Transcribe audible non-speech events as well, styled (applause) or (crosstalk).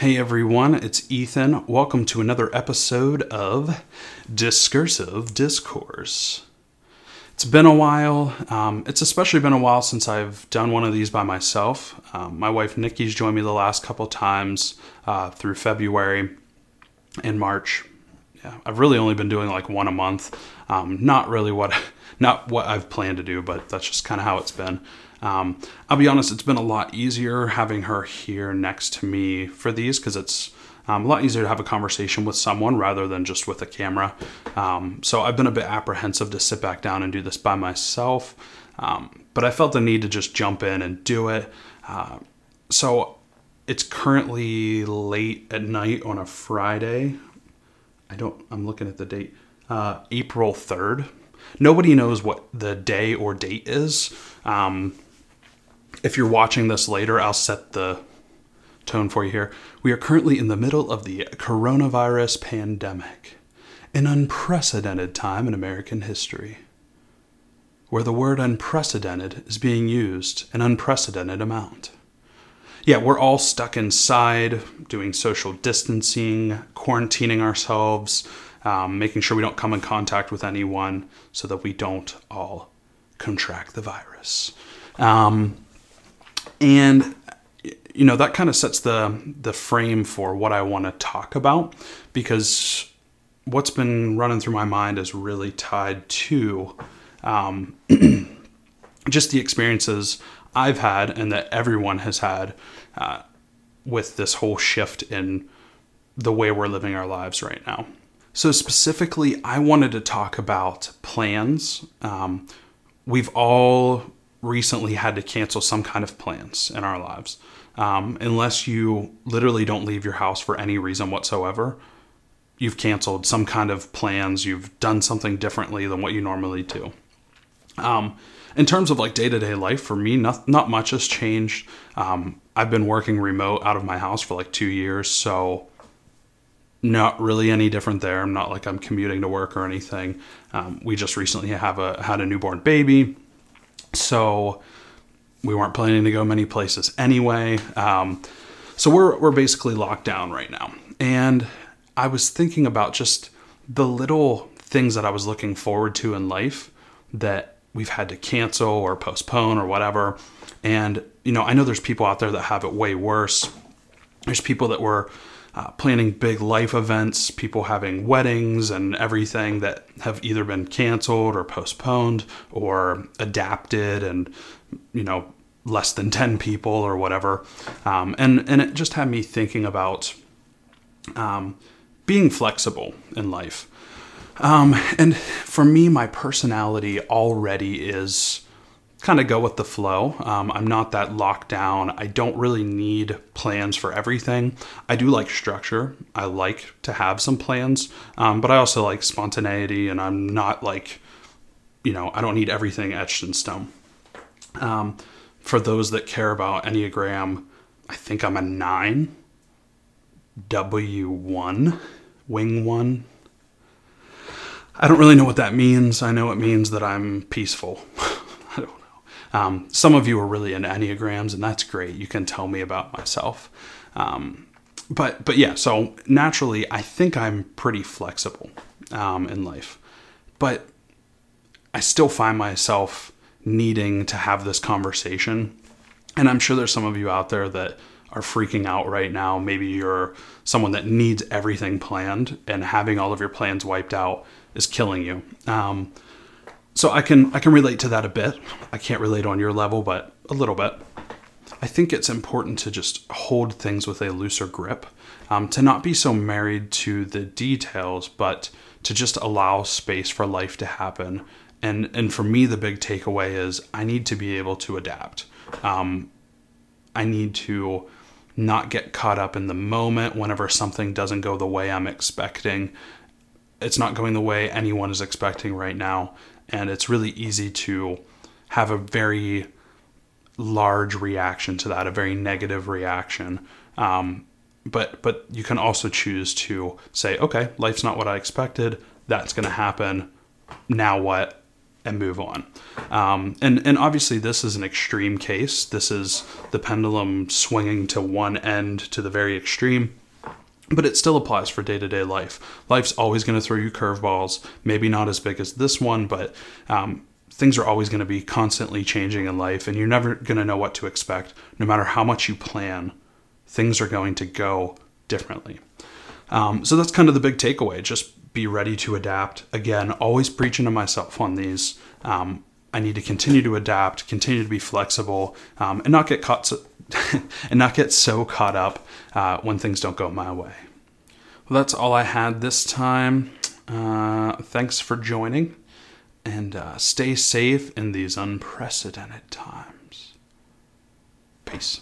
Hey everyone, it's Ethan. Welcome to another episode of Discursive Discourse. It's been a while. Um, it's especially been a while since I've done one of these by myself. Um, my wife Nikki's joined me the last couple times uh, through February and March. Yeah, I've really only been doing like one a month. Um, not really what (laughs) not what I've planned to do, but that's just kind of how it's been. Um, I'll be honest, it's been a lot easier having her here next to me for these because it's um, a lot easier to have a conversation with someone rather than just with a camera. Um, so I've been a bit apprehensive to sit back down and do this by myself, um, but I felt the need to just jump in and do it. Uh, so it's currently late at night on a Friday. I don't, I'm looking at the date, uh, April 3rd. Nobody knows what the day or date is. Um, if you're watching this later, I'll set the tone for you here. We are currently in the middle of the coronavirus pandemic, an unprecedented time in American history, where the word unprecedented is being used an unprecedented amount. Yeah, we're all stuck inside, doing social distancing, quarantining ourselves, um, making sure we don't come in contact with anyone so that we don't all contract the virus. Um, and you know that kind of sets the the frame for what I want to talk about because what's been running through my mind is really tied to um, (clears throat) just the experiences I've had and that everyone has had uh, with this whole shift in the way we're living our lives right now. So, specifically, I wanted to talk about plans. Um, we've all recently had to cancel some kind of plans in our lives. Um, unless you literally don't leave your house for any reason whatsoever, you've canceled some kind of plans, you've done something differently than what you normally do. Um, in terms of like day to day life, for me, not, not much has changed. Um, I've been working remote out of my house for like two years, so not really any different there. I'm not like I'm commuting to work or anything. Um, we just recently have a had a newborn baby, so we weren't planning to go many places anyway. Um, so we're we're basically locked down right now, and I was thinking about just the little things that I was looking forward to in life that we've had to cancel or postpone or whatever. And you know, I know there's people out there that have it way worse. There's people that were uh, planning big life events, people having weddings and everything that have either been canceled or postponed or adapted and, you know, less than 10 people or whatever. Um, and, and it just had me thinking about um, being flexible in life. Um, and for me, my personality already is kind of go with the flow. Um, I'm not that locked down. I don't really need plans for everything. I do like structure. I like to have some plans, um, but I also like spontaneity, and I'm not like, you know, I don't need everything etched in stone. Um, for those that care about Enneagram, I think I'm a nine, W1, wing one. I don't really know what that means. I know it means that I'm peaceful. Um, some of you are really into Enneagrams, and that's great. You can tell me about myself. Um, but but yeah, so naturally, I think I'm pretty flexible um, in life, but I still find myself needing to have this conversation. And I'm sure there's some of you out there that are freaking out right now. Maybe you're someone that needs everything planned, and having all of your plans wiped out is killing you. Um, so I can I can relate to that a bit. I can't relate on your level, but a little bit. I think it's important to just hold things with a looser grip, um, to not be so married to the details, but to just allow space for life to happen. And and for me, the big takeaway is I need to be able to adapt. Um, I need to not get caught up in the moment whenever something doesn't go the way I'm expecting. It's not going the way anyone is expecting right now and it's really easy to have a very large reaction to that, a very negative reaction. Um, but but you can also choose to say, okay, life's not what I expected. That's going to happen. Now what? and move on. Um, and and obviously this is an extreme case. This is the pendulum swinging to one end to the very extreme. But it still applies for day to day life. Life's always going to throw you curveballs, maybe not as big as this one, but um, things are always going to be constantly changing in life, and you're never going to know what to expect. No matter how much you plan, things are going to go differently. Um, so that's kind of the big takeaway. Just be ready to adapt. Again, always preaching to myself on these. Um, I need to continue to adapt, continue to be flexible, um, and not get caught (laughs) and not get so caught up uh, when things don't go my way. Well, that's all I had this time. Uh, thanks for joining, and uh, stay safe in these unprecedented times. Peace.